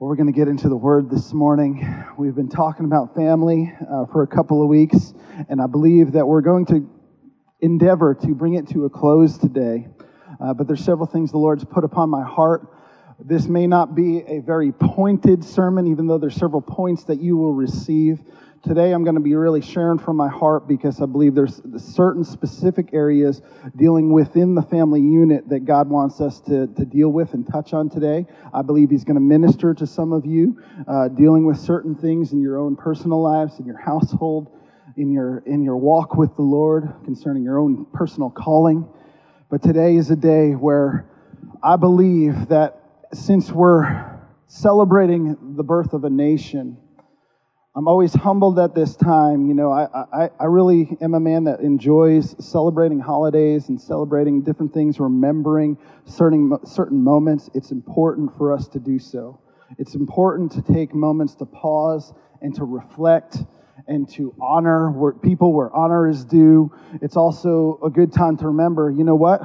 Well, we're going to get into the word this morning. We've been talking about family uh, for a couple of weeks, and I believe that we're going to endeavor to bring it to a close today. Uh, but there's several things the Lord's put upon my heart. This may not be a very pointed sermon, even though there's several points that you will receive. Today, I'm going to be really sharing from my heart because I believe there's certain specific areas dealing within the family unit that God wants us to, to deal with and touch on today. I believe He's going to minister to some of you uh, dealing with certain things in your own personal lives, in your household, in your, in your walk with the Lord, concerning your own personal calling. But today is a day where I believe that since we're celebrating the birth of a nation, I'm always humbled at this time. You know, I, I, I really am a man that enjoys celebrating holidays and celebrating different things, remembering certain, certain moments. It's important for us to do so. It's important to take moments to pause and to reflect and to honor where people where honor is due. It's also a good time to remember, you know what?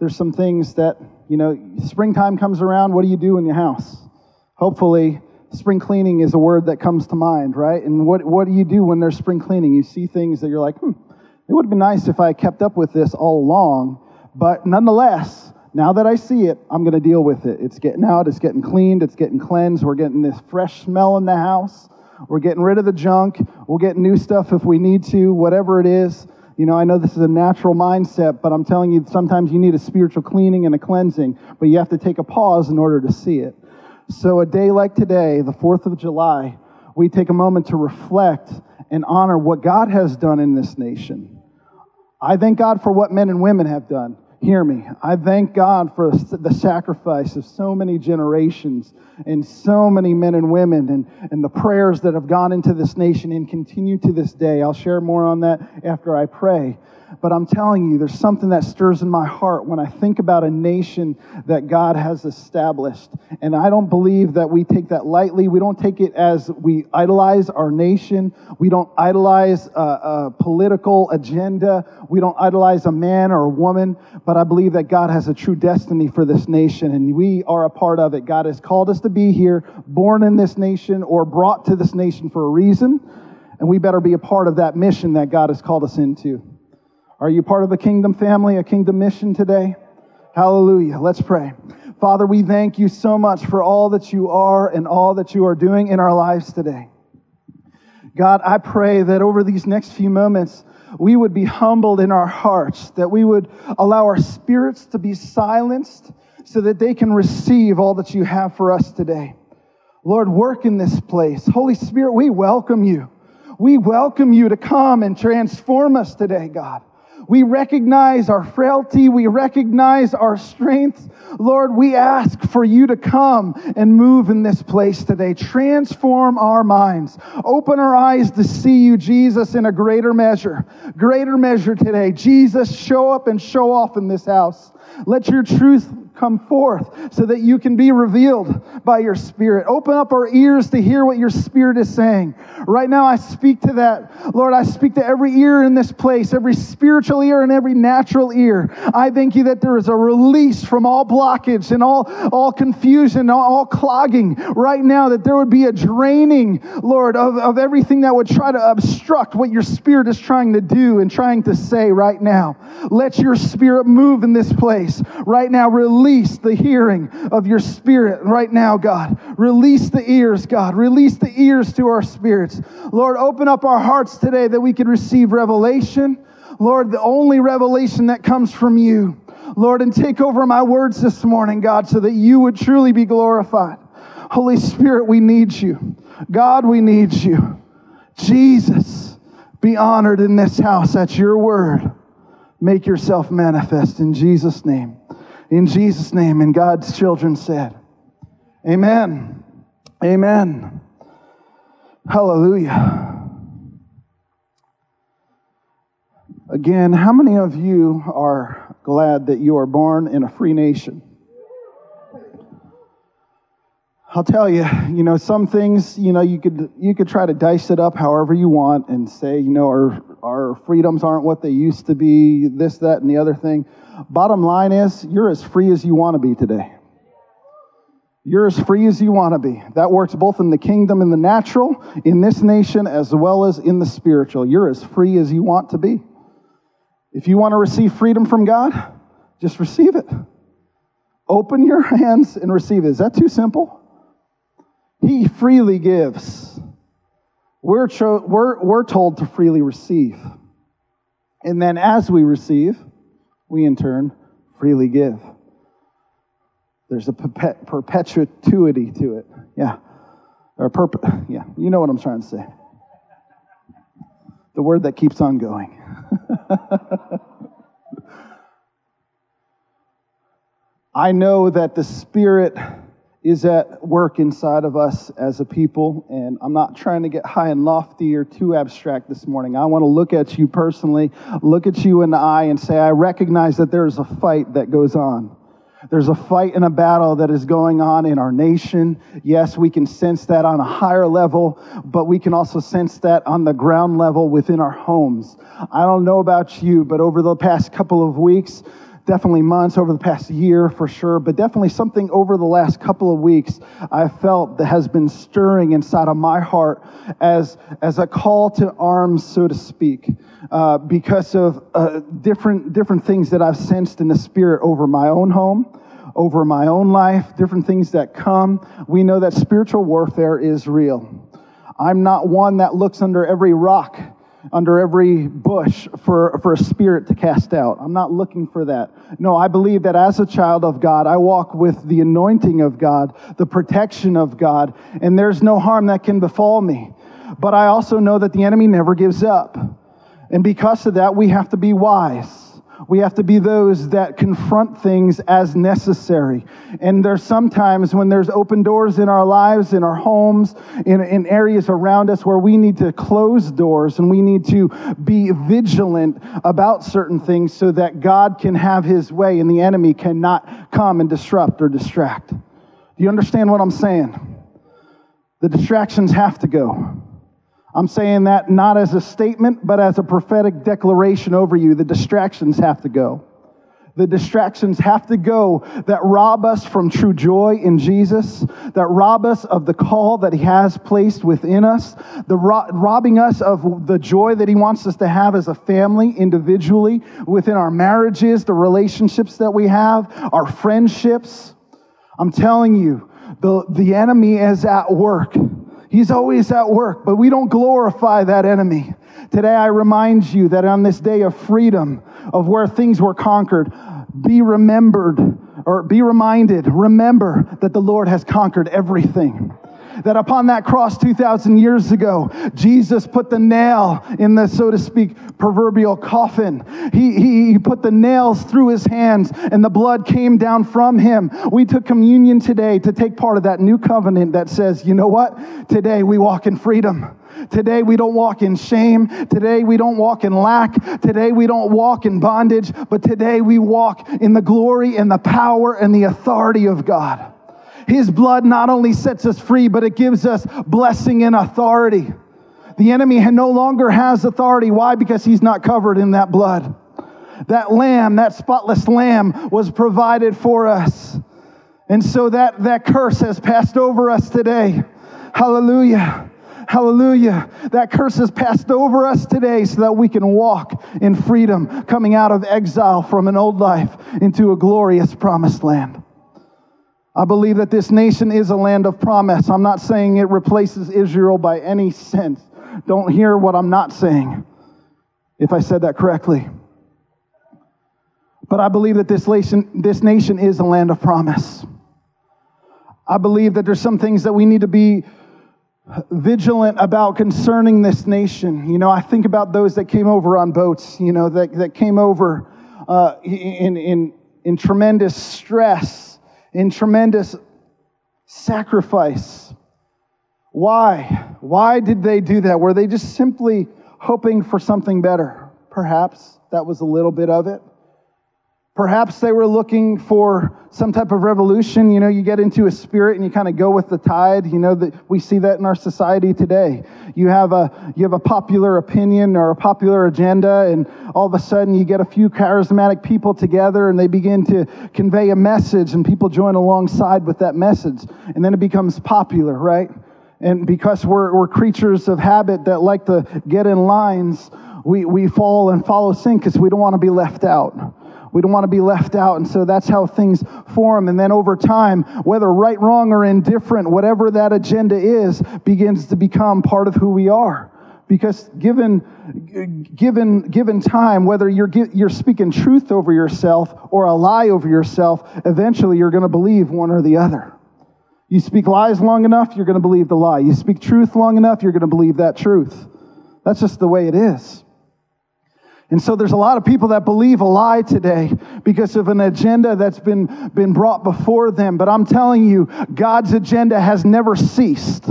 There's some things that, you know, springtime comes around, what do you do in your house? Hopefully, spring cleaning is a word that comes to mind, right? And what, what do you do when there's spring cleaning? You see things that you're like, hmm, it would have been nice if I kept up with this all along. But nonetheless, now that I see it, I'm going to deal with it. It's getting out, it's getting cleaned, it's getting cleansed. We're getting this fresh smell in the house. We're getting rid of the junk. We'll get new stuff if we need to, whatever it is. You know, I know this is a natural mindset, but I'm telling you, sometimes you need a spiritual cleaning and a cleansing, but you have to take a pause in order to see it. So, a day like today, the 4th of July, we take a moment to reflect and honor what God has done in this nation. I thank God for what men and women have done. Hear me. I thank God for the sacrifice of so many generations and so many men and women and, and the prayers that have gone into this nation and continue to this day. I'll share more on that after I pray. But I'm telling you, there's something that stirs in my heart when I think about a nation that God has established. And I don't believe that we take that lightly. We don't take it as we idolize our nation. We don't idolize a, a political agenda. We don't idolize a man or a woman. But I believe that God has a true destiny for this nation, and we are a part of it. God has called us to be here, born in this nation, or brought to this nation for a reason. And we better be a part of that mission that God has called us into. Are you part of a kingdom family, a kingdom mission today? Hallelujah. Let's pray. Father, we thank you so much for all that you are and all that you are doing in our lives today. God, I pray that over these next few moments, we would be humbled in our hearts, that we would allow our spirits to be silenced so that they can receive all that you have for us today. Lord, work in this place. Holy Spirit, we welcome you. We welcome you to come and transform us today, God. We recognize our frailty. We recognize our strength. Lord, we ask for you to come and move in this place today. Transform our minds. Open our eyes to see you, Jesus, in a greater measure. Greater measure today. Jesus, show up and show off in this house. Let your truth come forth so that you can be revealed by your Spirit. Open up our ears to hear what your Spirit is saying. Right now, I speak to that. Lord, I speak to every ear in this place, every spiritual ear and every natural ear. I thank you that there is a release from all blockage and all, all confusion, all, all clogging right now, that there would be a draining, Lord, of, of everything that would try to obstruct what your Spirit is trying to do and trying to say right now. Let your Spirit move in this place right now. Release Release the hearing of your spirit right now, God. Release the ears, God. Release the ears to our spirits. Lord, open up our hearts today that we can receive revelation. Lord, the only revelation that comes from you. Lord, and take over my words this morning, God, so that you would truly be glorified. Holy Spirit, we need you. God, we need you. Jesus, be honored in this house at your word. Make yourself manifest in Jesus' name in Jesus' name. And God's children said, Amen. Amen. Hallelujah. Again, how many of you are glad that you are born in a free nation? I'll tell you, you know, some things, you know, you could you could try to dice it up however you want and say, you know, our our freedoms aren't what they used to be, this, that, and the other thing. Bottom line is, you're as free as you want to be today. You're as free as you want to be. That works both in the kingdom and the natural, in this nation, as well as in the spiritual. You're as free as you want to be. If you want to receive freedom from God, just receive it. Open your hands and receive it. Is that too simple? He freely gives. We're, cho- we're, we're told to freely receive. And then as we receive, we in turn freely give. There's a perpetuity to it. Yeah. Or perp- yeah, you know what I'm trying to say. The word that keeps on going. I know that the Spirit is at work inside of us as a people, and I'm not trying to get high and lofty or too abstract this morning. I want to look at you personally, look at you in the eye, and say, I recognize that there is a fight that goes on. There's a fight and a battle that is going on in our nation. Yes, we can sense that on a higher level, but we can also sense that on the ground level within our homes. I don't know about you, but over the past couple of weeks, definitely months, over the past year for sure, but definitely something over the last couple of weeks I felt that has been stirring inside of my heart as, as a call to arms, so to speak, uh, because of uh, different, different things that I've sensed in the spirit over my own home. Over my own life, different things that come. We know that spiritual warfare is real. I'm not one that looks under every rock under every bush for, for a spirit to cast out. I'm not looking for that. No, I believe that as a child of God, I walk with the anointing of God, the protection of God, and there's no harm that can befall me. But I also know that the enemy never gives up. And because of that, we have to be wise. We have to be those that confront things as necessary. And there's sometimes when there's open doors in our lives, in our homes, in, in areas around us where we need to close doors and we need to be vigilant about certain things so that God can have his way and the enemy cannot come and disrupt or distract. Do you understand what I'm saying? The distractions have to go. I'm saying that not as a statement, but as a prophetic declaration over you. The distractions have to go. The distractions have to go that rob us from true joy in Jesus, that rob us of the call that He has placed within us, the ro- robbing us of the joy that He wants us to have as a family, individually, within our marriages, the relationships that we have, our friendships. I'm telling you, the, the enemy is at work. He's always at work, but we don't glorify that enemy. Today, I remind you that on this day of freedom, of where things were conquered, be remembered or be reminded, remember that the Lord has conquered everything that upon that cross 2,000 years ago, Jesus put the nail in the, so to speak, proverbial coffin. He, he, he put the nails through his hands and the blood came down from him. We took communion today to take part of that new covenant that says, you know what? Today we walk in freedom. Today we don't walk in shame. Today we don't walk in lack. Today we don't walk in bondage, but today we walk in the glory and the power and the authority of God. His blood not only sets us free, but it gives us blessing and authority. The enemy no longer has authority. Why? Because he's not covered in that blood. That lamb, that spotless lamb, was provided for us. And so that, that curse has passed over us today. Hallelujah. Hallelujah. That curse has passed over us today so that we can walk in freedom, coming out of exile from an old life into a glorious promised land. I believe that this nation is a land of promise. I'm not saying it replaces Israel by any sense. Don't hear what I'm not saying, if I said that correctly. But I believe that this nation, this nation is a land of promise. I believe that there's some things that we need to be vigilant about concerning this nation. You know, I think about those that came over on boats, you know, that, that came over uh, in, in, in tremendous stress in tremendous sacrifice. Why? Why did they do that? Were they just simply hoping for something better? Perhaps that was a little bit of it. Perhaps they were looking for some type of revolution. You know, you get into a spirit and you kind of go with the tide. You know that we see that in our society today. You have a you have a popular opinion or a popular agenda, and all of a sudden you get a few charismatic people together and they begin to convey a message, and people join alongside with that message, and then it becomes popular, right? And because we're, we're creatures of habit that like to get in lines, we, we fall and follow sin because we don't want to be left out. We don't want to be left out. And so that's how things form. And then over time, whether right, wrong, or indifferent, whatever that agenda is, begins to become part of who we are. Because given, given, given time, whether you're, you're speaking truth over yourself or a lie over yourself, eventually you're going to believe one or the other. You speak lies long enough, you're going to believe the lie. You speak truth long enough, you're going to believe that truth. That's just the way it is. And so there's a lot of people that believe a lie today because of an agenda that's been, been brought before them. But I'm telling you, God's agenda has never ceased.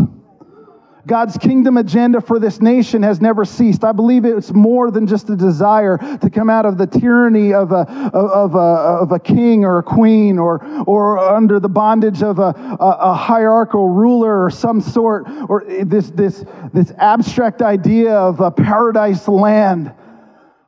God's kingdom agenda for this nation has never ceased. I believe it's more than just a desire to come out of the tyranny of a, of a, of a king or a queen or, or under the bondage of a, a, hierarchical ruler or some sort, or this, this, this abstract idea of a paradise land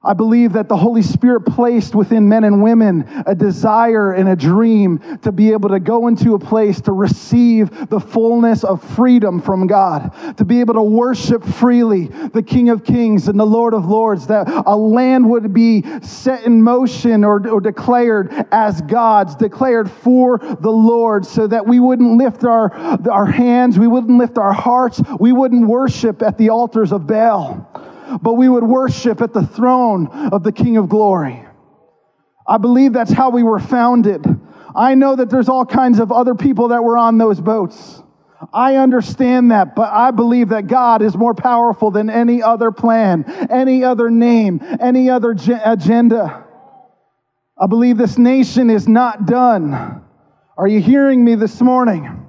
I believe that the Holy Spirit placed within men and women a desire and a dream to be able to go into a place to receive the fullness of freedom from God, to be able to worship freely the King of Kings and the Lord of Lords, that a land would be set in motion or, or declared as God's, declared for the Lord, so that we wouldn't lift our, our hands, we wouldn't lift our hearts, we wouldn't worship at the altars of Baal but we would worship at the throne of the King of glory. I believe that's how we were founded. I know that there's all kinds of other people that were on those boats. I understand that, but I believe that God is more powerful than any other plan, any other name, any other agenda. I believe this nation is not done. Are you hearing me this morning?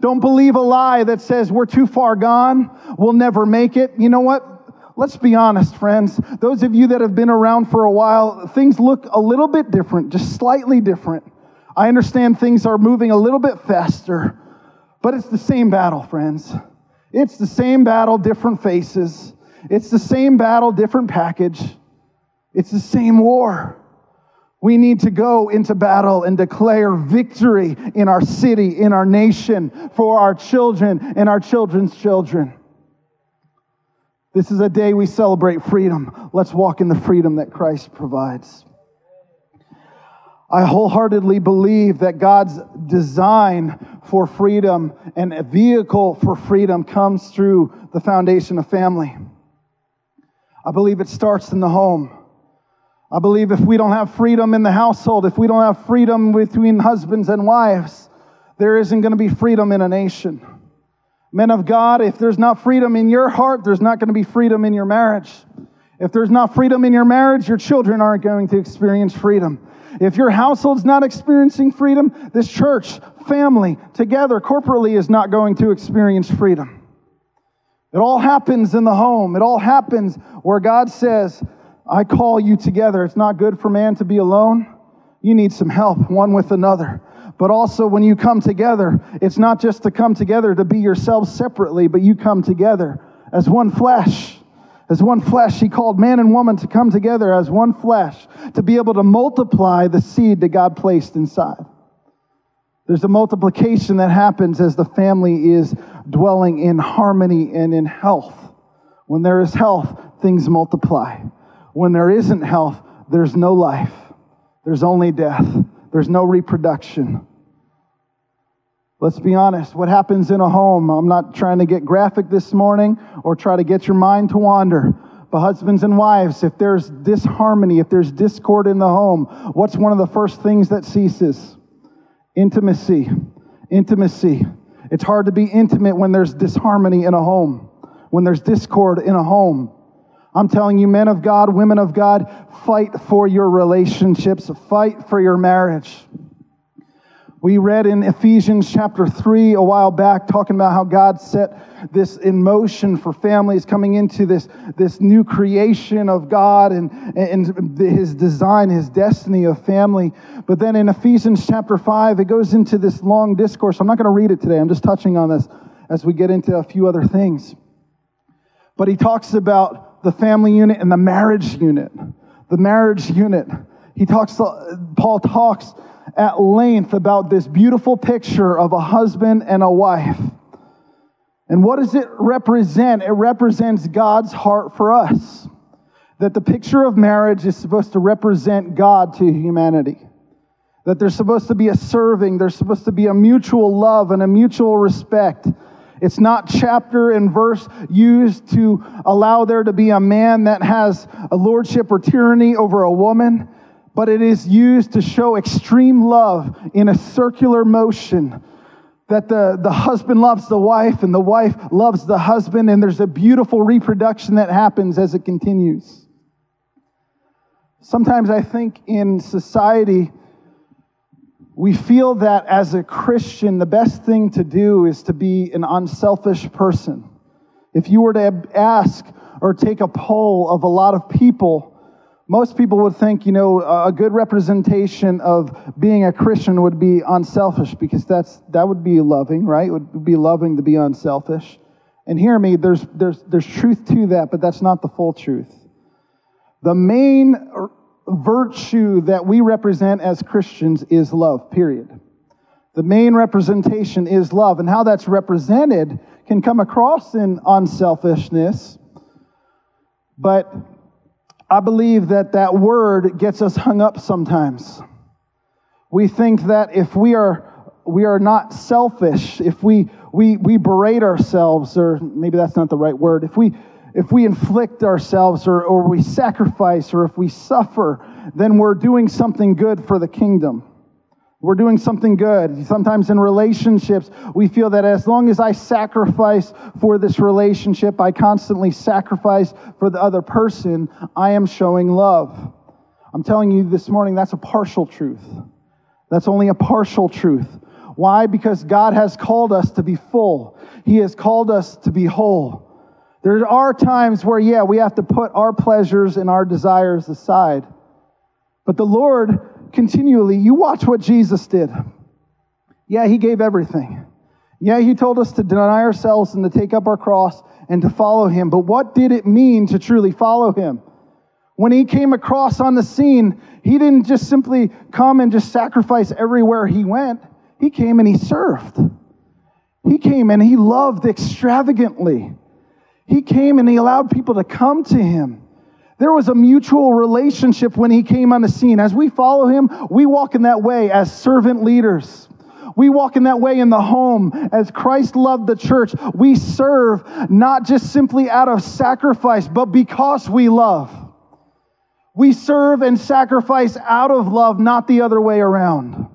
Don't believe a lie that says we're too far gone, we'll never make it. You know what? Let's be honest, friends. Those of you that have been around for a while, things look a little bit different, just slightly different. I understand things are moving a little bit faster, but it's the same battle, friends. It's the same battle, different faces. It's the same battle, different package. It's the same war. We need to go into battle and declare victory in our city, in our nation, for our children and our children's children. This is a day we celebrate freedom. Let's walk in the freedom that Christ provides. I wholeheartedly believe that God's design for freedom and a vehicle for freedom comes through the foundation of family. I believe it starts in the home. I believe if we don't have freedom in the household, if we don't have freedom between husbands and wives, there isn't going to be freedom in a nation. Men of God, if there's not freedom in your heart, there's not going to be freedom in your marriage. If there's not freedom in your marriage, your children aren't going to experience freedom. If your household's not experiencing freedom, this church, family, together, corporately is not going to experience freedom. It all happens in the home. It all happens where God says, I call you together. It's not good for man to be alone. You need some help, one with another. But also, when you come together, it's not just to come together to be yourselves separately, but you come together as one flesh. As one flesh, he called man and woman to come together as one flesh to be able to multiply the seed that God placed inside. There's a multiplication that happens as the family is dwelling in harmony and in health. When there is health, things multiply. When there isn't health, there's no life, there's only death. There's no reproduction. Let's be honest. What happens in a home? I'm not trying to get graphic this morning or try to get your mind to wander. But husbands and wives, if there's disharmony, if there's discord in the home, what's one of the first things that ceases? Intimacy. Intimacy. It's hard to be intimate when there's disharmony in a home, when there's discord in a home. I'm telling you, men of God, women of God, fight for your relationships, fight for your marriage. We read in Ephesians chapter 3 a while back talking about how God set this in motion for families coming into this, this new creation of God and, and his design, his destiny of family. But then in Ephesians chapter 5, it goes into this long discourse. I'm not going to read it today, I'm just touching on this as we get into a few other things. But he talks about the family unit and the marriage unit. The marriage unit. He talks, uh, Paul talks at length about this beautiful picture of a husband and a wife. And what does it represent? It represents God's heart for us. That the picture of marriage is supposed to represent God to humanity. That there's supposed to be a serving, there's supposed to be a mutual love and a mutual respect. It's not chapter and verse used to allow there to be a man that has a lordship or tyranny over a woman but it is used to show extreme love in a circular motion. That the, the husband loves the wife and the wife loves the husband, and there's a beautiful reproduction that happens as it continues. Sometimes I think in society, we feel that as a Christian, the best thing to do is to be an unselfish person. If you were to ask or take a poll of a lot of people, most people would think, you know, a good representation of being a Christian would be unselfish because that's that would be loving, right? It would be loving to be unselfish. And hear me, there's there's there's truth to that, but that's not the full truth. The main virtue that we represent as Christians is love, period. The main representation is love, and how that's represented can come across in unselfishness, but I believe that that word gets us hung up sometimes. We think that if we are we are not selfish, if we we we berate ourselves, or maybe that's not the right word, if we if we inflict ourselves or, or we sacrifice or if we suffer, then we're doing something good for the kingdom. We're doing something good. Sometimes in relationships, we feel that as long as I sacrifice for this relationship, I constantly sacrifice for the other person, I am showing love. I'm telling you this morning, that's a partial truth. That's only a partial truth. Why? Because God has called us to be full, He has called us to be whole. There are times where, yeah, we have to put our pleasures and our desires aside. But the Lord continually, you watch what Jesus did. Yeah, he gave everything. Yeah, he told us to deny ourselves and to take up our cross and to follow him. But what did it mean to truly follow him? When he came across on the scene, he didn't just simply come and just sacrifice everywhere he went. He came and he served. He came and he loved extravagantly. He came and he allowed people to come to him. There was a mutual relationship when he came on the scene. As we follow him, we walk in that way as servant leaders. We walk in that way in the home. As Christ loved the church, we serve not just simply out of sacrifice, but because we love. We serve and sacrifice out of love, not the other way around.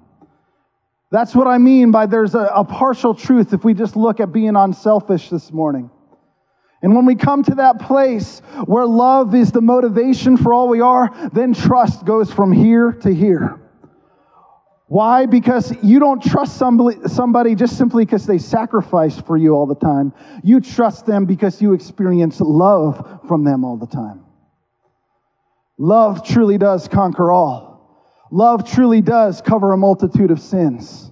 That's what I mean by there's a, a partial truth if we just look at being unselfish this morning. And when we come to that place where love is the motivation for all we are, then trust goes from here to here. Why? Because you don't trust somebody, just simply because they sacrifice for you all the time. You trust them because you experience love from them all the time. Love truly does conquer all. Love truly does cover a multitude of sins.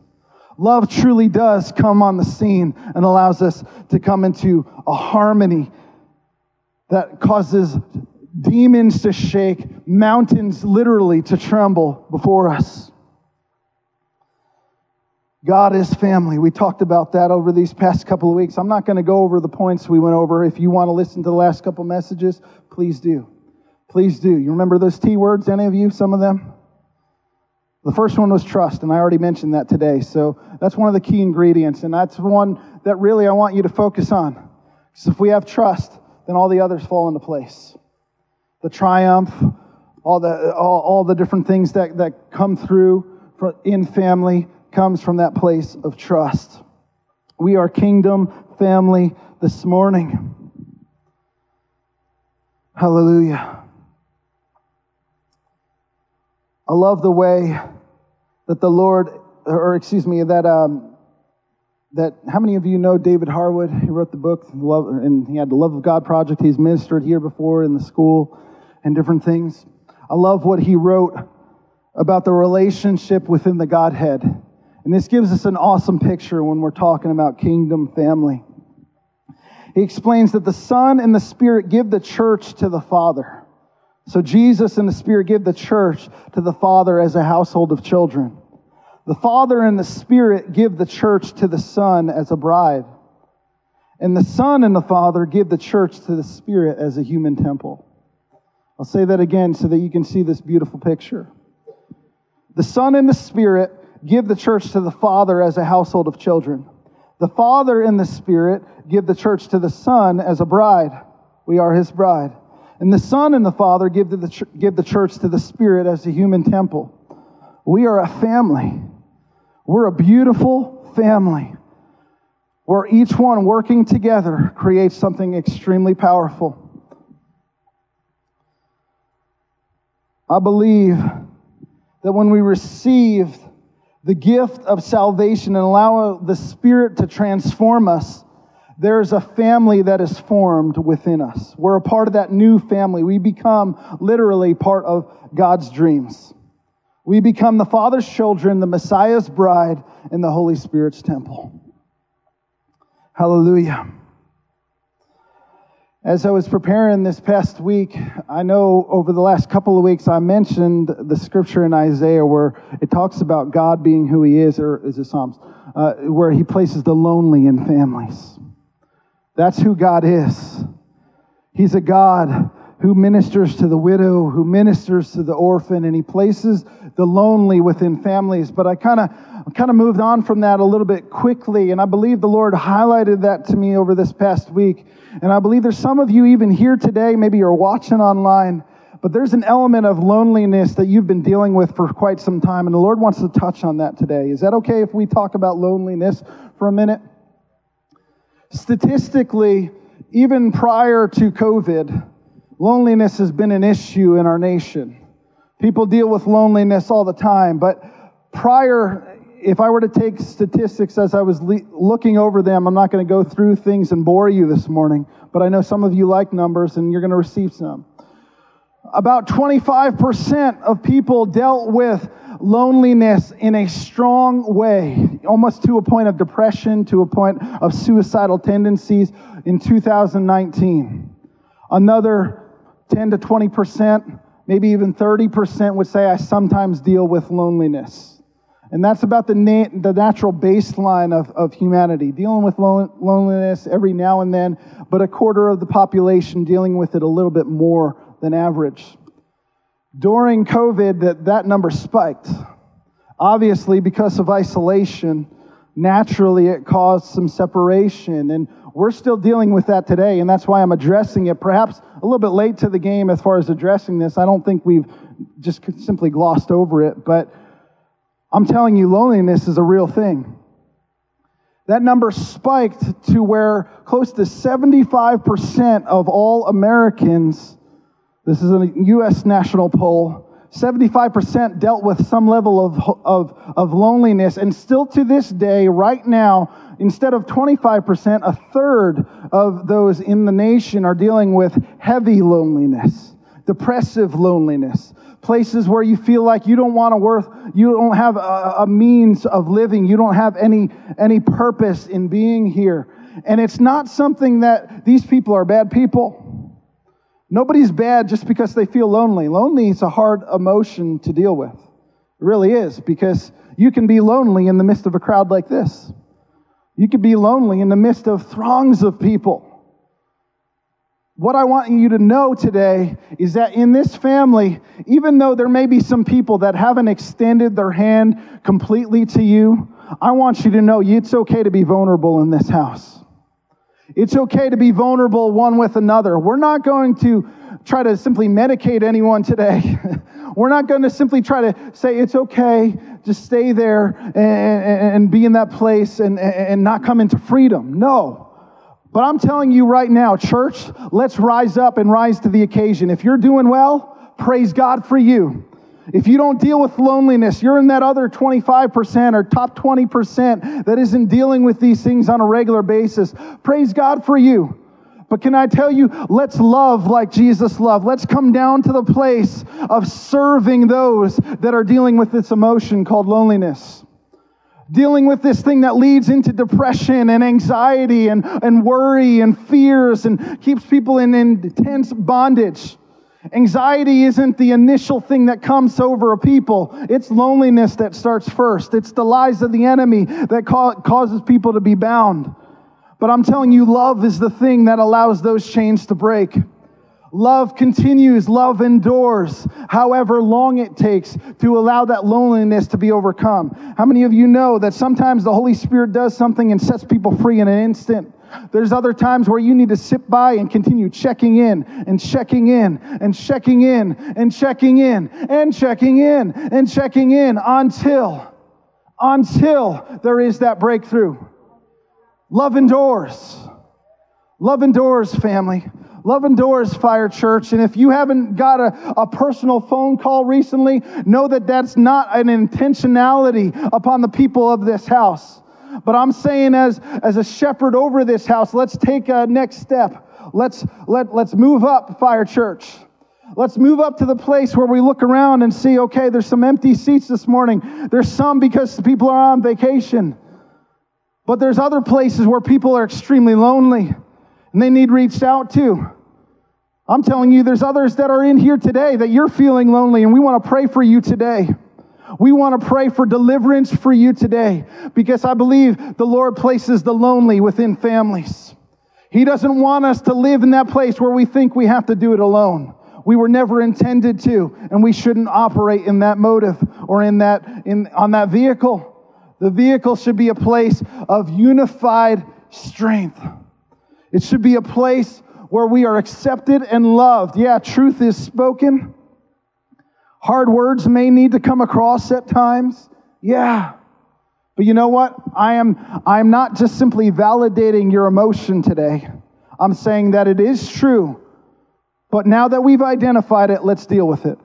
Love truly does come on the scene and allows us to come into a harmony that causes demons to shake, mountains literally to tremble before us. God is family. We talked about that over these past couple of weeks. I'm not going to go over the points we went over. If you want to listen to the last couple messages, please do. Please do. You remember those T words, any of you? Some of them? The first one was trust, and I already mentioned that today. So that's one of the key ingredients, and that's one that really I want you to focus on. Because if we have trust, then all the others fall into place. The triumph, all the, all, all the different things that, that come through in family comes from that place of trust. We are kingdom family this morning. Hallelujah. I love the way that the Lord or excuse me, that um, that how many of you know David Harwood? He wrote the book, Love, and he had the Love of God Project. He's ministered here before in the school and different things. I love what he wrote about the relationship within the Godhead. And this gives us an awesome picture when we're talking about kingdom family. He explains that the Son and the Spirit give the church to the Father. So Jesus and the Spirit give the church to the Father as a household of children. The Father and the Spirit give the church to the Son as a bride. And the Son and the Father give the church to the Spirit as a human temple. I'll say that again so that you can see this beautiful picture. The Son and the Spirit give the church to the Father as a household of children. The Father and the Spirit give the church to the Son as a bride. We are his bride. And the Son and the Father give the, give the church to the Spirit as a human temple. We are a family. We're a beautiful family where each one working together creates something extremely powerful. I believe that when we receive the gift of salvation and allow the Spirit to transform us, there's a family that is formed within us. We're a part of that new family. We become literally part of God's dreams. We become the Father's children, the Messiah's bride, and the Holy Spirit's temple. Hallelujah. As I was preparing this past week, I know over the last couple of weeks I mentioned the scripture in Isaiah where it talks about God being who He is, or is it Psalms, uh, where He places the lonely in families. That's who God is. He's a God who ministers to the widow, who ministers to the orphan, and He places the lonely within families. But I kind of kind of moved on from that a little bit quickly, and I believe the Lord highlighted that to me over this past week. And I believe there's some of you even here today, maybe you're watching online, but there's an element of loneliness that you've been dealing with for quite some time, and the Lord wants to touch on that today. Is that okay if we talk about loneliness for a minute? Statistically, even prior to COVID, loneliness has been an issue in our nation. People deal with loneliness all the time, but prior if I were to take statistics as I was le- looking over them, I'm not going to go through things and bore you this morning, but I know some of you like numbers and you're going to receive some. About 25% of people dealt with loneliness in a strong way, almost to a point of depression, to a point of suicidal tendencies in 2019. Another 10 to 20%, maybe even 30% would say, I sometimes deal with loneliness. And that's about the, na- the natural baseline of, of humanity, dealing with loneliness every now and then, but a quarter of the population dealing with it a little bit more than average. During COVID, that, that number spiked. Obviously, because of isolation, naturally it caused some separation. And we're still dealing with that today, and that's why I'm addressing it. Perhaps a little bit late to the game as far as addressing this. I don't think we've just simply glossed over it, but I'm telling you, loneliness is a real thing. That number spiked to where close to 75% of all Americans, this is a U.S. national poll, 75% dealt with some level of, of, of loneliness. And still to this day, right now, instead of 25%, a third of those in the nation are dealing with heavy loneliness, depressive loneliness, places where you feel like you don't want to work, you don't have a, a, means of living, you don't have any, any purpose in being here. And it's not something that these people are bad people. Nobody's bad just because they feel lonely. Lonely is a hard emotion to deal with. It really is, because you can be lonely in the midst of a crowd like this. You could be lonely in the midst of throngs of people. What I want you to know today is that in this family, even though there may be some people that haven't extended their hand completely to you, I want you to know it's okay to be vulnerable in this house. It's okay to be vulnerable one with another. We're not going to try to simply medicate anyone today. We're not going to simply try to say it's okay, just stay there and, and, and be in that place and, and not come into freedom. No. But I'm telling you right now, church, let's rise up and rise to the occasion. If you're doing well, praise God for you. If you don't deal with loneliness, you're in that other 25% or top 20% that isn't dealing with these things on a regular basis. Praise God for you. But can I tell you, let's love like Jesus loved. Let's come down to the place of serving those that are dealing with this emotion called loneliness. Dealing with this thing that leads into depression and anxiety and, and worry and fears and keeps people in intense bondage. Anxiety isn't the initial thing that comes over a people. It's loneliness that starts first. It's the lies of the enemy that causes people to be bound. But I'm telling you, love is the thing that allows those chains to break. Love continues, love endures, however long it takes to allow that loneliness to be overcome. How many of you know that sometimes the Holy Spirit does something and sets people free in an instant? There's other times where you need to sit by and continue checking in and checking in and checking in and checking in and checking in and checking in until, until there is that breakthrough. Love endures. Love endures, family. Love endures, Fire Church. And if you haven't got a, a personal phone call recently, know that that's not an intentionality upon the people of this house. But I'm saying, as, as a shepherd over this house, let's take a next step. Let's, let, let's move up, Fire Church. Let's move up to the place where we look around and see, okay, there's some empty seats this morning. There's some because people are on vacation. But there's other places where people are extremely lonely and they need reached out to. I'm telling you, there's others that are in here today that you're feeling lonely, and we want to pray for you today. We want to pray for deliverance for you today because I believe the Lord places the lonely within families. He doesn't want us to live in that place where we think we have to do it alone. We were never intended to, and we shouldn't operate in that motive or in that in on that vehicle. The vehicle should be a place of unified strength. It should be a place where we are accepted and loved. Yeah, truth is spoken. Hard words may need to come across at times. Yeah. But you know what? I am I am not just simply validating your emotion today. I'm saying that it is true. But now that we've identified it, let's deal with it.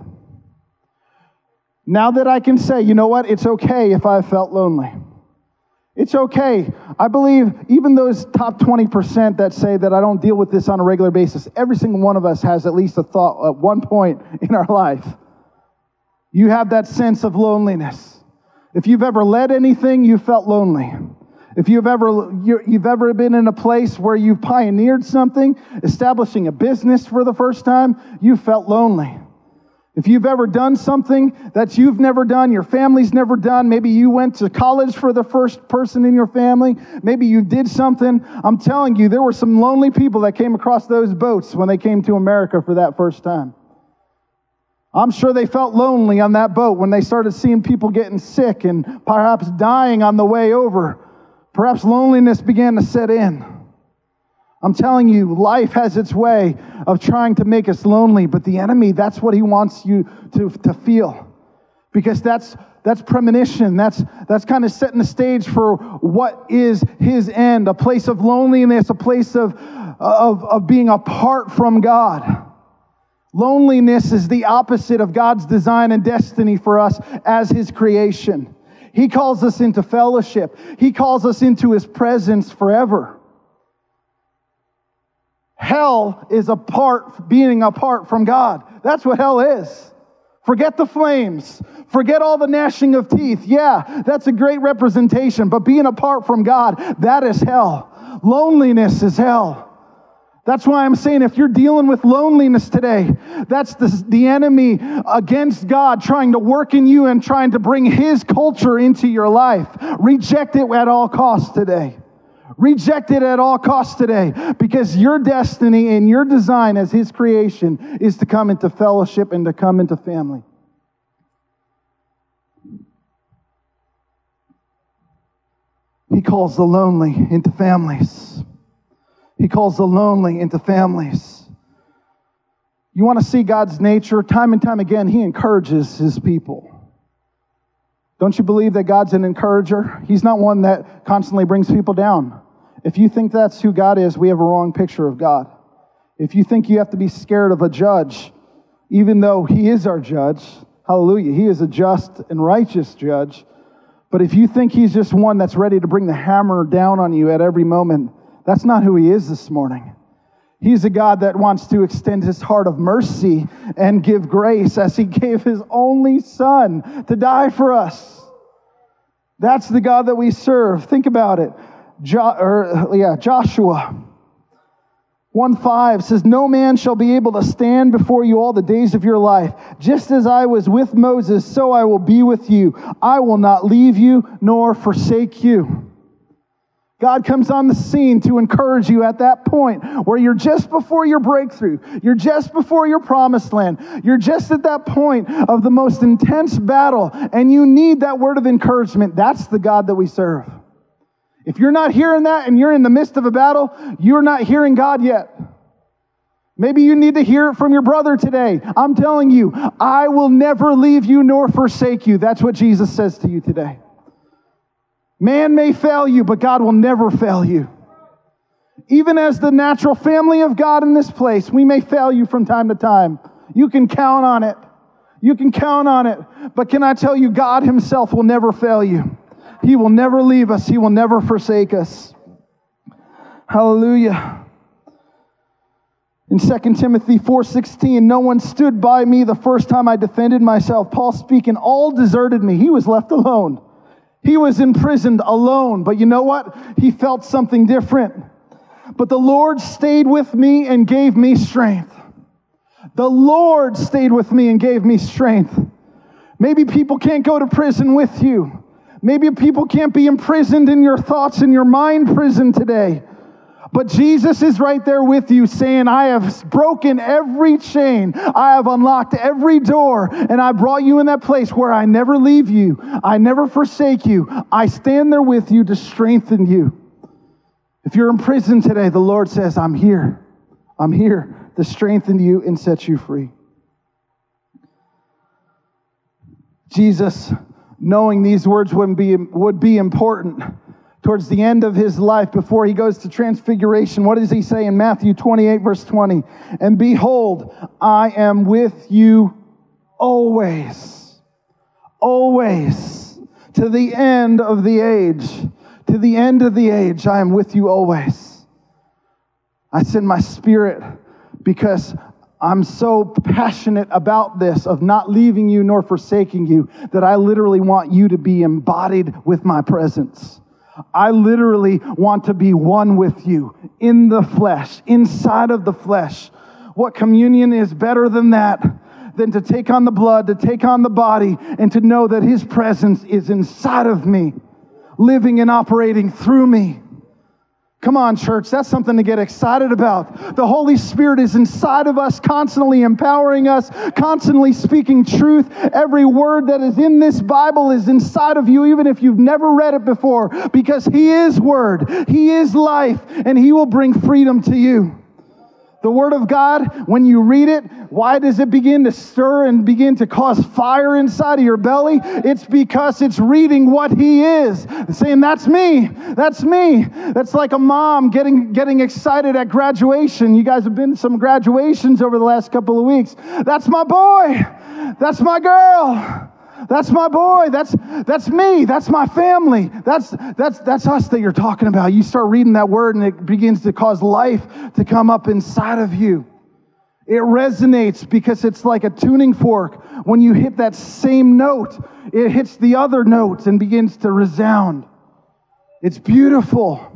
Now that I can say, you know what? It's okay if I felt lonely. It's okay. I believe even those top 20% that say that I don't deal with this on a regular basis, every single one of us has at least a thought at one point in our life. You have that sense of loneliness. If you've ever led anything, you felt lonely. If you've ever, you've ever been in a place where you've pioneered something, establishing a business for the first time, you felt lonely. If you've ever done something that you've never done, your family's never done, maybe you went to college for the first person in your family, maybe you did something, I'm telling you, there were some lonely people that came across those boats when they came to America for that first time. I'm sure they felt lonely on that boat when they started seeing people getting sick and perhaps dying on the way over. Perhaps loneliness began to set in. I'm telling you, life has its way of trying to make us lonely, but the enemy, that's what he wants you to, to feel. Because that's that's premonition. That's that's kind of setting the stage for what is his end, a place of loneliness, a place of, of, of being apart from God. Loneliness is the opposite of God's design and destiny for us as his creation. He calls us into fellowship. He calls us into his presence forever. Hell is apart, being apart from God. That's what hell is. Forget the flames. Forget all the gnashing of teeth. Yeah, that's a great representation, but being apart from God, that is hell. Loneliness is hell. That's why I'm saying if you're dealing with loneliness today, that's the, the enemy against God trying to work in you and trying to bring his culture into your life. Reject it at all costs today. Reject it at all costs today because your destiny and your design as His creation is to come into fellowship and to come into family. He calls the lonely into families. He calls the lonely into families. You want to see God's nature? Time and time again, He encourages His people. Don't you believe that God's an encourager? He's not one that constantly brings people down. If you think that's who God is, we have a wrong picture of God. If you think you have to be scared of a judge, even though he is our judge, Hallelujah. He is a just and righteous judge. But if you think he's just one that's ready to bring the hammer down on you at every moment, that's not who he is this morning. He's a God that wants to extend his heart of mercy and give grace as he gave his only son to die for us. That's the God that we serve. Think about it. Jo- or, yeah, Joshua 1 5 says, No man shall be able to stand before you all the days of your life. Just as I was with Moses, so I will be with you. I will not leave you nor forsake you. God comes on the scene to encourage you at that point where you're just before your breakthrough. You're just before your promised land. You're just at that point of the most intense battle, and you need that word of encouragement. That's the God that we serve. If you're not hearing that and you're in the midst of a battle, you're not hearing God yet. Maybe you need to hear it from your brother today. I'm telling you, I will never leave you nor forsake you. That's what Jesus says to you today. Man may fail you, but God will never fail you. Even as the natural family of God in this place, we may fail you from time to time. You can count on it. You can count on it. But can I tell you, God Himself will never fail you. He will never leave us. He will never forsake us. Hallelujah. In 2 Timothy 4:16, no one stood by me the first time I defended myself. Paul speaking, all deserted me. He was left alone. He was imprisoned alone, but you know what? He felt something different. But the Lord stayed with me and gave me strength. The Lord stayed with me and gave me strength. Maybe people can't go to prison with you. Maybe people can't be imprisoned in your thoughts in your mind prison today. But Jesus is right there with you saying, I have broken every chain. I have unlocked every door and I brought you in that place where I never leave you. I never forsake you. I stand there with you to strengthen you. If you're in prison today, the Lord says, I'm here. I'm here to strengthen you and set you free. Jesus knowing these words would be, would be important towards the end of his life before he goes to transfiguration. What does he say in Matthew 28, verse 20? And behold, I am with you always, always, to the end of the age. To the end of the age, I am with you always. I send my spirit because I'm so passionate about this of not leaving you nor forsaking you that I literally want you to be embodied with my presence. I literally want to be one with you in the flesh, inside of the flesh. What communion is better than that? Than to take on the blood, to take on the body, and to know that His presence is inside of me, living and operating through me. Come on, church, that's something to get excited about. The Holy Spirit is inside of us, constantly empowering us, constantly speaking truth. Every word that is in this Bible is inside of you, even if you've never read it before, because He is Word, He is life, and He will bring freedom to you. The Word of God, when you read it, why does it begin to stir and begin to cause fire inside of your belly? It's because it's reading what He is, saying, That's me, that's me. That's like a mom getting, getting excited at graduation. You guys have been to some graduations over the last couple of weeks. That's my boy, that's my girl. That's my boy. That's, that's me. That's my family. That's, that's, that's us that you're talking about. You start reading that word and it begins to cause life to come up inside of you. It resonates because it's like a tuning fork. When you hit that same note, it hits the other notes and begins to resound. It's beautiful.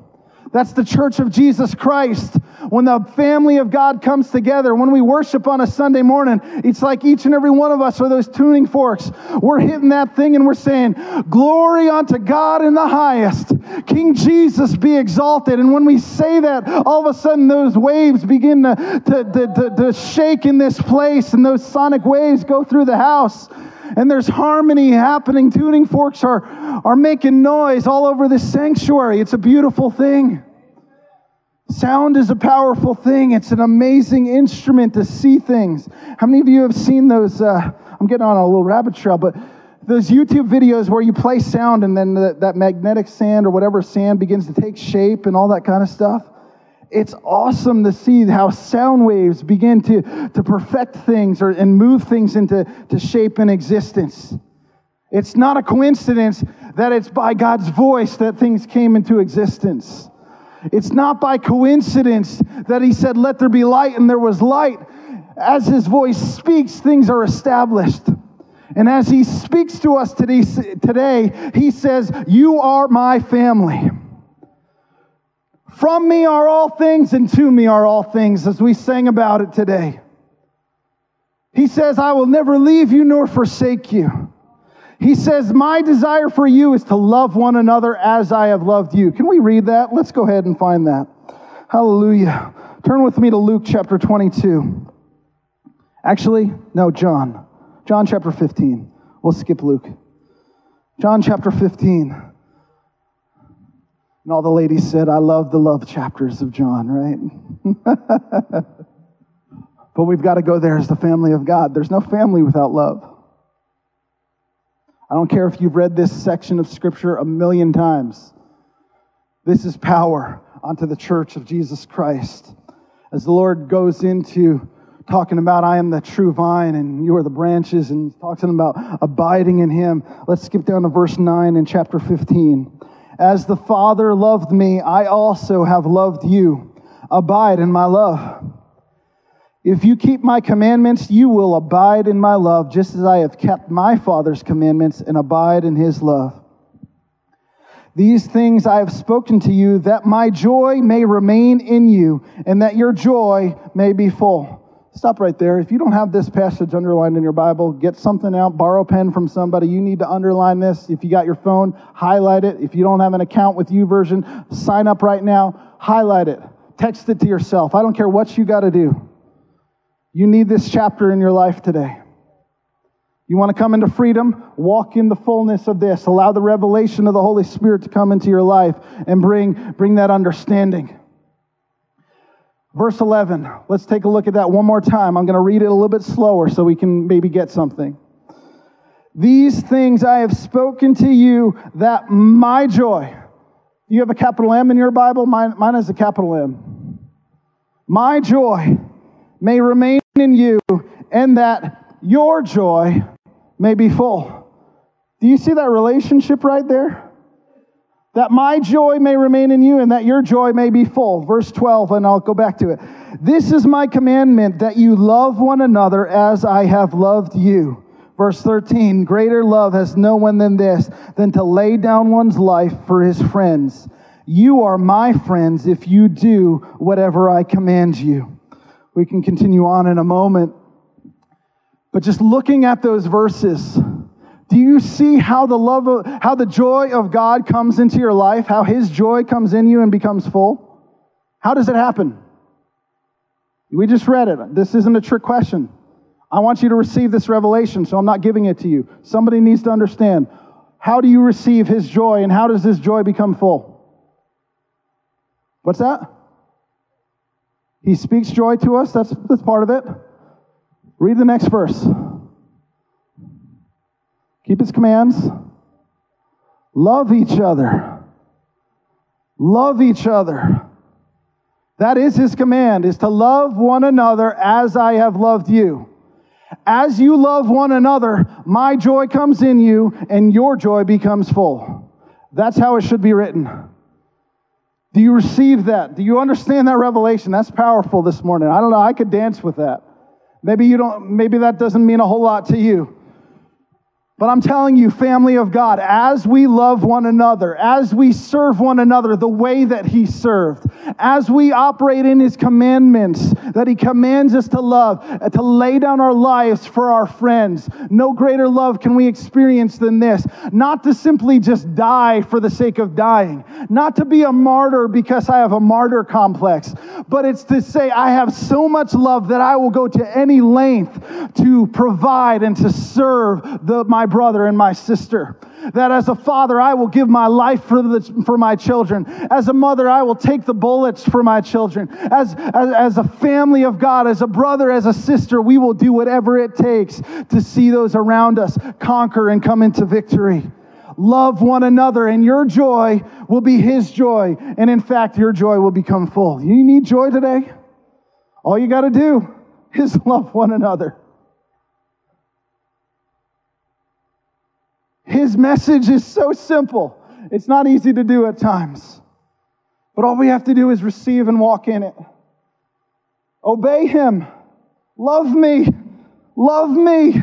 That's the church of Jesus Christ. When the family of God comes together, when we worship on a Sunday morning, it's like each and every one of us are those tuning forks. We're hitting that thing and we're saying, Glory unto God in the highest. King Jesus be exalted. And when we say that, all of a sudden those waves begin to, to, to, to, to shake in this place, and those sonic waves go through the house and there's harmony happening. Tuning forks are, are making noise all over this sanctuary. It's a beautiful thing. Sound is a powerful thing. It's an amazing instrument to see things. How many of you have seen those? Uh, I'm getting on a little rabbit trail, but those YouTube videos where you play sound and then the, that magnetic sand or whatever sand begins to take shape and all that kind of stuff. It's awesome to see how sound waves begin to, to perfect things or, and move things into to shape and existence. It's not a coincidence that it's by God's voice that things came into existence. It's not by coincidence that He said, Let there be light, and there was light. As His voice speaks, things are established. And as He speaks to us today, today He says, You are my family. From me are all things, and to me are all things, as we sang about it today. He says, I will never leave you nor forsake you. He says, My desire for you is to love one another as I have loved you. Can we read that? Let's go ahead and find that. Hallelujah. Turn with me to Luke chapter 22. Actually, no, John. John chapter 15. We'll skip Luke. John chapter 15. And all the ladies said, I love the love chapters of John, right? but we've got to go there as the family of God. There's no family without love. I don't care if you've read this section of Scripture a million times. This is power onto the church of Jesus Christ. As the Lord goes into talking about, I am the true vine and you are the branches, and talking about abiding in Him, let's skip down to verse 9 in chapter 15. As the Father loved me, I also have loved you. Abide in my love. If you keep my commandments, you will abide in my love, just as I have kept my Father's commandments and abide in his love. These things I have spoken to you, that my joy may remain in you, and that your joy may be full. Stop right there. If you don't have this passage underlined in your Bible, get something out, borrow a pen from somebody. You need to underline this. If you got your phone, highlight it. If you don't have an account with YouVersion, sign up right now, highlight it. Text it to yourself. I don't care what you got to do. You need this chapter in your life today. You want to come into freedom? Walk in the fullness of this. Allow the revelation of the Holy Spirit to come into your life and bring, bring that understanding. Verse 11, let's take a look at that one more time. I'm going to read it a little bit slower so we can maybe get something. These things I have spoken to you that my joy, you have a capital M in your Bible? Mine, mine has a capital M. My joy may remain in you, and that your joy may be full. Do you see that relationship right there? That my joy may remain in you and that your joy may be full. Verse 12, and I'll go back to it. This is my commandment that you love one another as I have loved you. Verse 13, greater love has no one than this, than to lay down one's life for his friends. You are my friends if you do whatever I command you. We can continue on in a moment. But just looking at those verses, do you see how the love of, how the joy of God comes into your life? How his joy comes in you and becomes full? How does it happen? We just read it. This isn't a trick question. I want you to receive this revelation, so I'm not giving it to you. Somebody needs to understand. How do you receive his joy and how does this joy become full? What's that? He speaks joy to us. That's, that's part of it. Read the next verse. Keep his commands. Love each other. Love each other. That is his command, is to love one another as I have loved you. As you love one another, my joy comes in you and your joy becomes full. That's how it should be written. Do you receive that? Do you understand that revelation? That's powerful this morning. I don't know. I could dance with that. Maybe you don't, maybe that doesn't mean a whole lot to you. But I'm telling you, family of God, as we love one another, as we serve one another the way that He served, as we operate in His commandments that He commands us to love, uh, to lay down our lives for our friends, no greater love can we experience than this. Not to simply just die for the sake of dying, not to be a martyr because I have a martyr complex, but it's to say, I have so much love that I will go to any length to provide and to serve the, my brother and my sister. That as a father, I will give my life for, the, for my children. As a mother, I will take the bullets for my children. As, as, as a family of God, as a brother, as a sister, we will do whatever it takes to see those around us conquer and come into victory. love one another, and your joy will be his joy. And in fact, your joy will become full. You need joy today? All you got to do is love one another. His message is so simple. It's not easy to do at times. But all we have to do is receive and walk in it. Obey Him. Love me. Love me.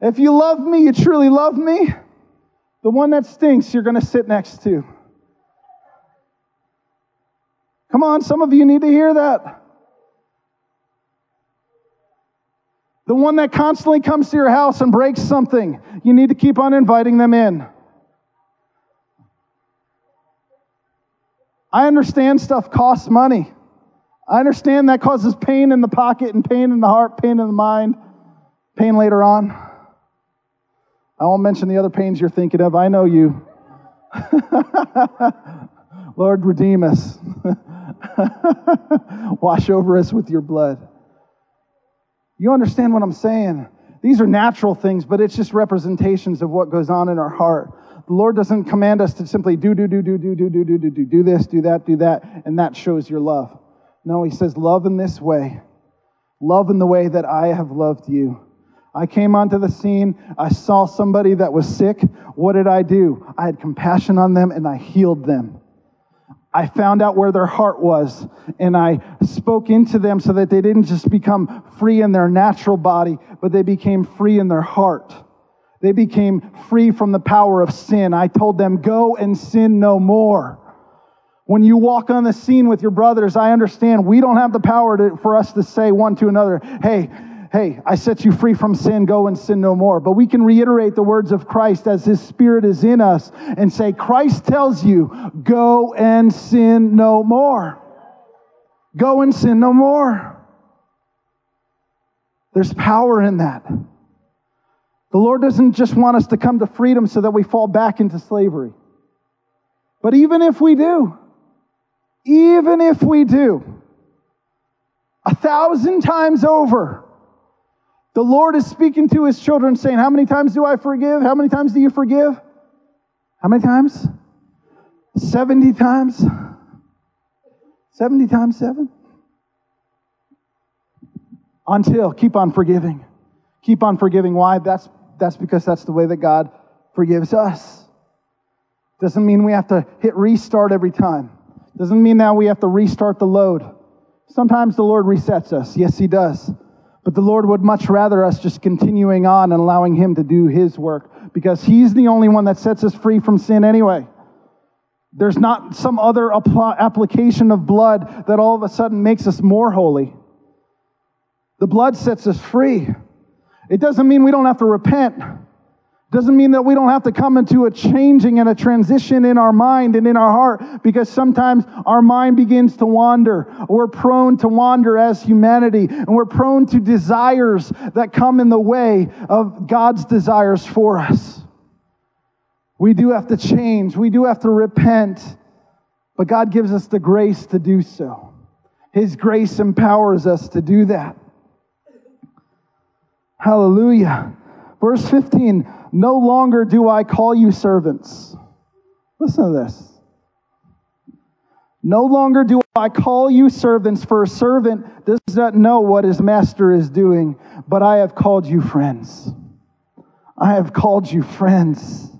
If you love me, you truly love me. The one that stinks, you're going to sit next to. Come on, some of you need to hear that. The one that constantly comes to your house and breaks something, you need to keep on inviting them in. I understand stuff costs money. I understand that causes pain in the pocket and pain in the heart, pain in the mind, pain later on. I won't mention the other pains you're thinking of. I know you. Lord, redeem us. Wash over us with your blood. You understand what I'm saying? These are natural things, but it's just representations of what goes on in our heart. The Lord doesn't command us to simply do, do, do, do, do, do, do, do, do, do, do this, do that, do that, and that shows your love. No, He says, love in this way. Love in the way that I have loved you. I came onto the scene. I saw somebody that was sick. What did I do? I had compassion on them and I healed them. I found out where their heart was and I spoke into them so that they didn't just become free in their natural body, but they became free in their heart. They became free from the power of sin. I told them, go and sin no more. When you walk on the scene with your brothers, I understand we don't have the power to, for us to say one to another, hey, hey, I set you free from sin, go and sin no more. But we can reiterate the words of Christ as his spirit is in us and say, Christ tells you, go and sin no more. Go and sin no more. There's power in that. The Lord doesn't just want us to come to freedom so that we fall back into slavery. But even if we do, even if we do, a thousand times over, the Lord is speaking to his children saying, How many times do I forgive? How many times do you forgive? How many times? 70 times? 70 times 7? Until, keep on forgiving. Keep on forgiving. Why? That's, that's because that's the way that God forgives us. Doesn't mean we have to hit restart every time. Doesn't mean now we have to restart the load. Sometimes the Lord resets us. Yes, He does. But the Lord would much rather us just continuing on and allowing Him to do His work because He's the only one that sets us free from sin anyway. There's not some other application of blood that all of a sudden makes us more holy. The blood sets us free. It doesn't mean we don't have to repent. Doesn't mean that we don't have to come into a changing and a transition in our mind and in our heart because sometimes our mind begins to wander. We're prone to wander as humanity and we're prone to desires that come in the way of God's desires for us. We do have to change. We do have to repent. But God gives us the grace to do so. His grace empowers us to do that. Hallelujah. Verse 15 No longer do I call you servants. Listen to this. No longer do I call you servants, for a servant does not know what his master is doing, but I have called you friends. I have called you friends.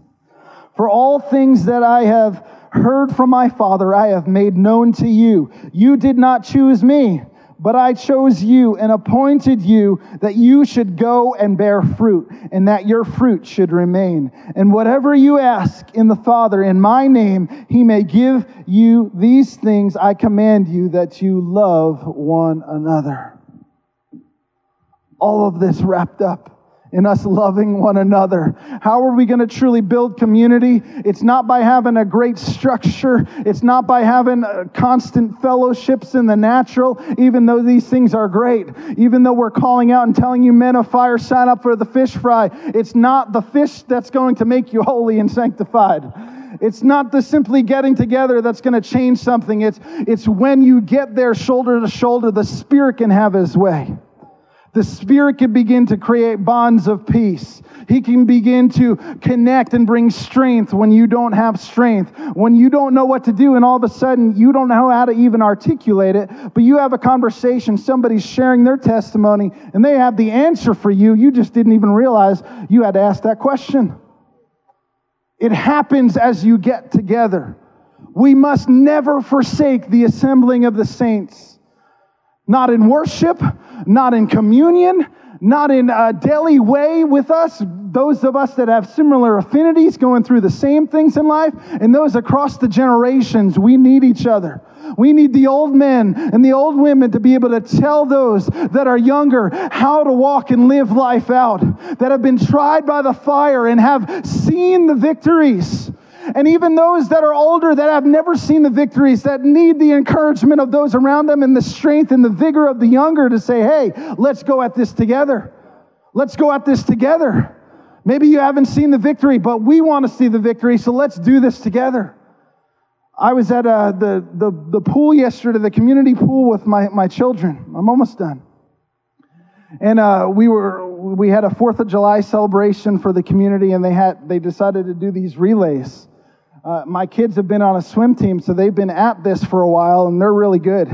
For all things that I have heard from my Father, I have made known to you. You did not choose me but I chose you and appointed you that you should go and bear fruit, and that your fruit should remain. And whatever you ask in the Father in my name, he may give you these things. I command you that you love one another. All of this wrapped up in us loving one another. How are we going to truly build community? It's not by having a great structure. It's not by having uh, constant fellowships in the natural, even though these things are great. Even though we're calling out and telling you, men of fire, sign up for the fish fry. It's not the fish that's going to make you holy and sanctified. It's not the simply getting together that's going to change something. It's, it's when you get there shoulder to shoulder, the Spirit can have His way. The Spirit can begin to create bonds of peace. He can begin to connect and bring strength when you don't have strength. When you don't know what to do, and all of a sudden you don't know how to even articulate it, but you have a conversation, somebody's sharing their testimony, and they have the answer for you. You just didn't even realize you had to ask that question. It happens as you get together. We must never forsake the assembling of the saints. Not in worship, not in communion, not in a daily way with us, those of us that have similar affinities going through the same things in life, and those across the generations. We need each other. We need the old men and the old women to be able to tell those that are younger how to walk and live life out, that have been tried by the fire and have seen the victories. And even those that are older that have never seen the victories, that need the encouragement of those around them and the strength and the vigor of the younger to say, hey, let's go at this together. Let's go at this together. Maybe you haven't seen the victory, but we want to see the victory, so let's do this together. I was at uh, the, the, the pool yesterday, the community pool with my, my children. I'm almost done. And uh, we were we had a Fourth of July celebration for the community, and they had they decided to do these relays. Uh, my kids have been on a swim team, so they've been at this for a while, and they're really good.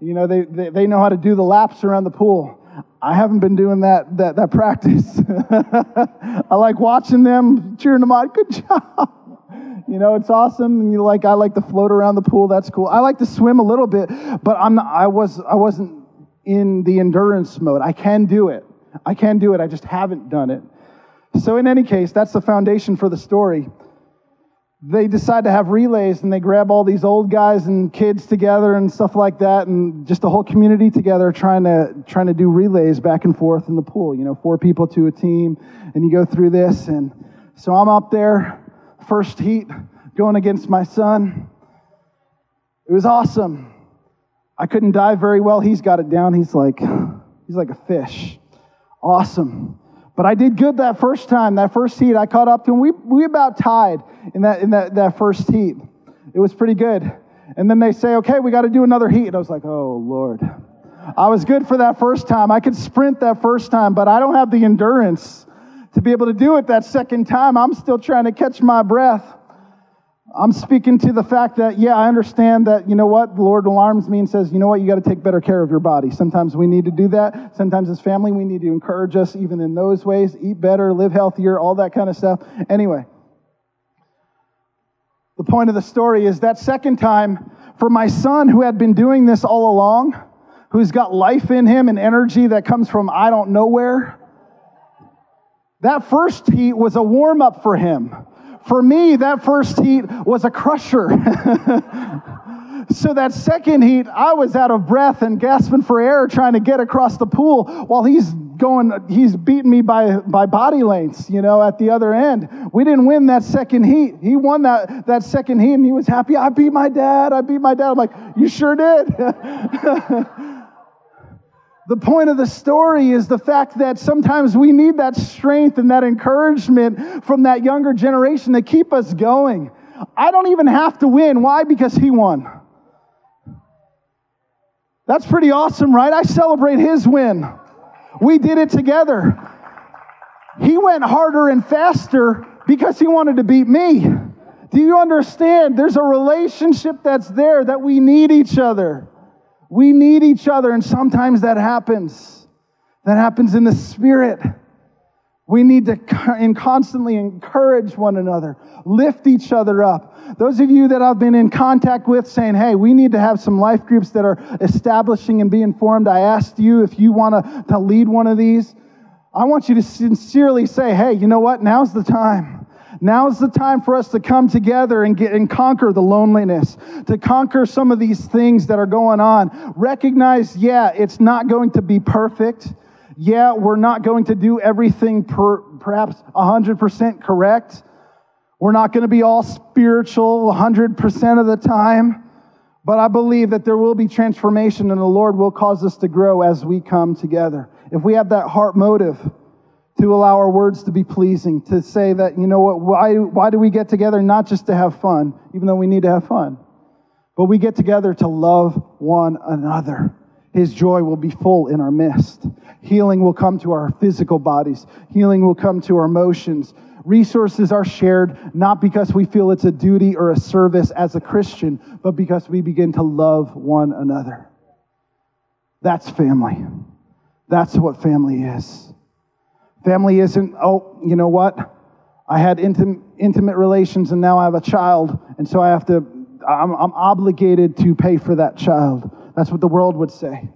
You know, they, they, they know how to do the laps around the pool. I haven't been doing that, that, that practice. I like watching them, cheering them on. Good job. You know, it's awesome. And you like, I like to float around the pool. That's cool. I like to swim a little bit, but I'm not, I was, I wasn't in the endurance mode. I can do it. I can do it. I just haven't done it. So in any case, that's the foundation for the story they decide to have relays and they grab all these old guys and kids together and stuff like that and just the whole community together trying to trying to do relays back and forth in the pool you know four people to a team and you go through this and so i'm up there first heat going against my son. It was awesome. I couldn't dive very well. He's got it down. He's like he's like a fish. Awesome but I did good that first time, that first heat. I caught up to him. We, we about tied in that, in that, that first heat. It was pretty good. And then they say, okay, we got to do another heat. And I was like, oh, Lord. I was good for that first time. I could sprint that first time, but I don't have the endurance to be able to do it that second time. I'm still trying to catch my breath. I'm speaking to the fact that, yeah, I understand that, you know what, the Lord alarms me and says, you know what, you got to take better care of your body. Sometimes we need to do that. Sometimes as family, we need to encourage us even in those ways. Eat better, live healthier, all that kind of stuff. Anyway, the point of the story is that second time, for my son who had been doing this all along, who's got life in him and energy that comes from I don't know where, that first heat was a warm up for him for me, that first heat was a crusher. so that second heat, I was out of breath and gasping for air trying to get across the pool while he's going, he's beating me by, by body lengths, you know, at the other end. We didn't win that second heat. He won that, that second heat and he was happy. I beat my dad. I beat my dad. I'm like, you sure did. The point of the story is the fact that sometimes we need that strength and that encouragement from that younger generation to keep us going. I don't even have to win. Why? Because he won. That's pretty awesome, right? I celebrate his win. We did it together. He went harder and faster because he wanted to beat me. Do you understand? There's a relationship that's there that we need each other. We need each other, and sometimes that happens. That happens in the spirit. We need to constantly encourage one another, lift each other up. Those of you that I've been in contact with saying, hey, we need to have some life groups that are establishing and being formed. I asked you if you want to, to lead one of these. I want you to sincerely say, hey, you know what? Now's the time. Now's the time for us to come together and get and conquer the loneliness, to conquer some of these things that are going on. Recognize, yeah, it's not going to be perfect. Yeah, we're not going to do everything per, perhaps 100% correct. We're not going to be all spiritual 100% of the time. But I believe that there will be transformation and the Lord will cause us to grow as we come together. If we have that heart motive, to allow our words to be pleasing, to say that, you know what, why, why do we get together? Not just to have fun, even though we need to have fun, but we get together to love one another. His joy will be full in our midst. Healing will come to our physical bodies. Healing will come to our emotions. Resources are shared not because we feel it's a duty or a service as a Christian, but because we begin to love one another. That's family. That's what family is. Family isn't, oh, you know what? I had intim- intimate relations and now I have a child, and so I have to, I'm, I'm obligated to pay for that child. That's what the world would say.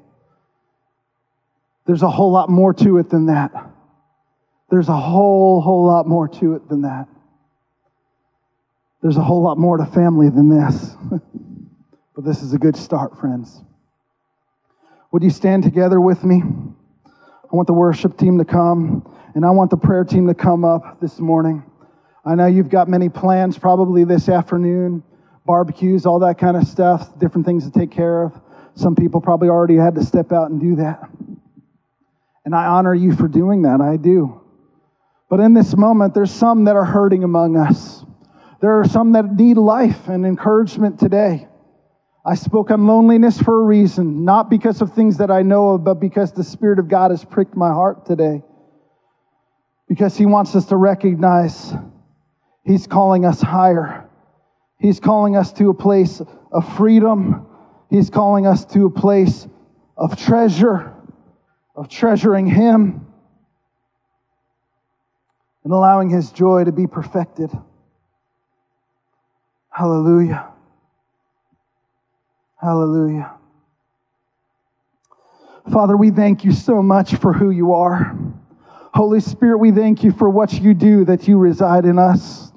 There's a whole lot more to it than that. There's a whole, whole lot more to it than that. There's a whole lot more to family than this. but this is a good start, friends. Would you stand together with me? I want the worship team to come, and I want the prayer team to come up this morning. I know you've got many plans probably this afternoon, barbecues, all that kind of stuff, different things to take care of. Some people probably already had to step out and do that. And I honor you for doing that. I do. But in this moment, there's some that are hurting among us. There are some that need life and encouragement today. I spoke on loneliness for a reason, not because of things that I know of, but because the Spirit of God has pricked my heart today. Because He wants us to recognize He's calling us higher. He's calling us to a place of freedom. He's calling us to a place of treasure of treasuring Him and allowing His joy to be perfected. Hallelujah. Hallelujah. Father, we thank you so much for who you are. Holy Spirit, we thank you for what you do, that you reside in us.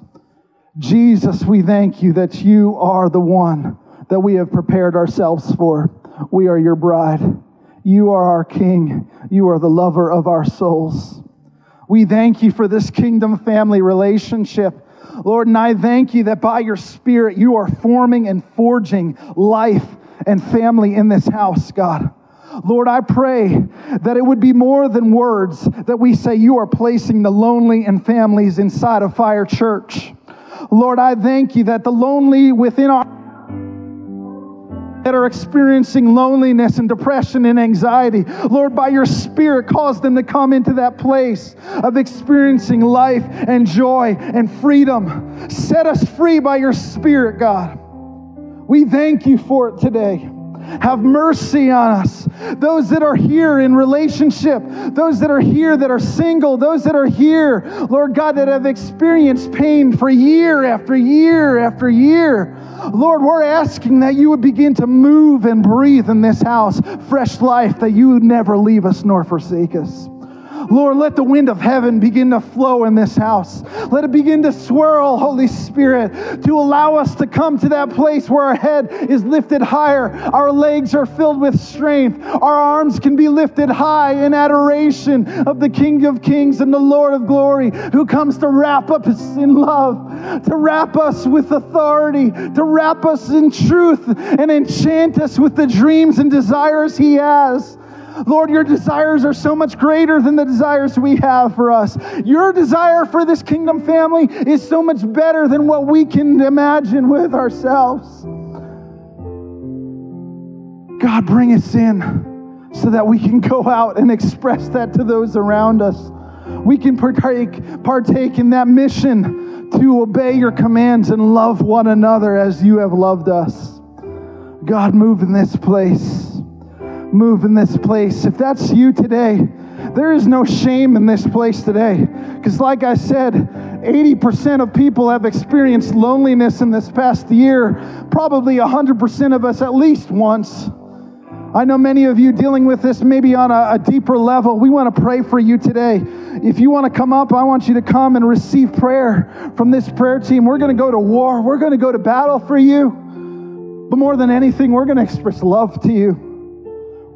Jesus, we thank you that you are the one that we have prepared ourselves for. We are your bride. You are our King. You are the lover of our souls. We thank you for this kingdom family relationship. Lord, and I thank you that by your Spirit you are forming and forging life and family in this house, God. Lord, I pray that it would be more than words that we say you are placing the lonely and families inside of Fire Church. Lord, I thank you that the lonely within our that are experiencing loneliness and depression and anxiety. Lord, by your Spirit, cause them to come into that place of experiencing life and joy and freedom. Set us free by your Spirit, God. We thank you for it today. Have mercy on us. Those that are here in relationship, those that are here that are single, those that are here, Lord God, that have experienced pain for year after year after year. Lord, we're asking that you would begin to move and breathe in this house, fresh life, that you would never leave us nor forsake us. Lord, let the wind of heaven begin to flow in this house. Let it begin to swirl, Holy Spirit, to allow us to come to that place where our head is lifted higher, our legs are filled with strength, our arms can be lifted high in adoration of the King of Kings and the Lord of Glory, who comes to wrap us in love, to wrap us with authority, to wrap us in truth, and enchant us with the dreams and desires He has. Lord, your desires are so much greater than the desires we have for us. Your desire for this kingdom family is so much better than what we can imagine with ourselves. God, bring us in so that we can go out and express that to those around us. We can partake, partake in that mission to obey your commands and love one another as you have loved us. God, move in this place move in this place. If that's you today, there is no shame in this place today. Because, like I said, 80% of people have experienced loneliness in this past year, probably 100% of us at least once. I know many of you dealing with this maybe on a, a deeper level. We want to pray for you today. If you want to come up, I want you to come and receive prayer from this prayer team. We're going to go to war, we're going to go to battle for you. But more than anything, we're going to express love to you.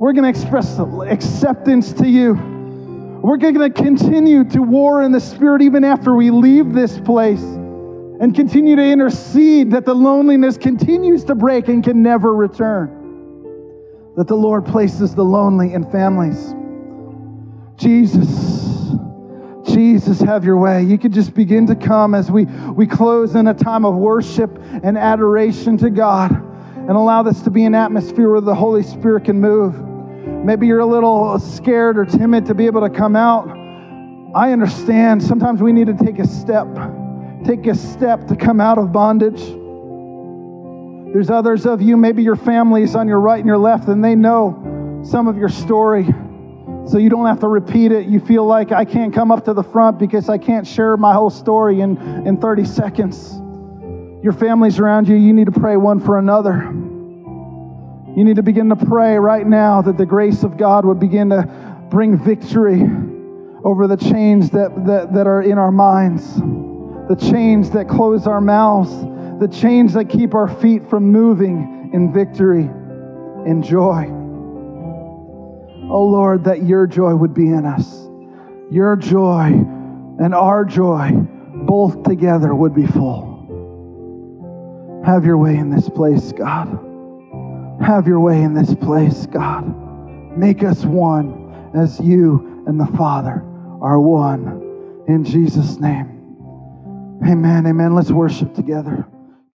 We're going to express acceptance to you. We're going to continue to war in the Spirit even after we leave this place and continue to intercede that the loneliness continues to break and can never return. That the Lord places the lonely in families. Jesus, Jesus, have your way. You could just begin to come as we, we close in a time of worship and adoration to God and allow this to be an atmosphere where the Holy Spirit can move. Maybe you're a little scared or timid to be able to come out. I understand. Sometimes we need to take a step, take a step to come out of bondage. There's others of you, maybe your family's on your right and your left, and they know some of your story. So you don't have to repeat it. You feel like I can't come up to the front because I can't share my whole story in, in 30 seconds. Your family's around you. You need to pray one for another. You need to begin to pray right now that the grace of God would begin to bring victory over the chains that, that, that are in our minds, the chains that close our mouths, the chains that keep our feet from moving in victory and joy. Oh Lord, that your joy would be in us. Your joy and our joy, both together, would be full. Have your way in this place, God. Have your way in this place, God. Make us one as you and the Father are one. In Jesus' name. Amen. Amen. Let's worship together.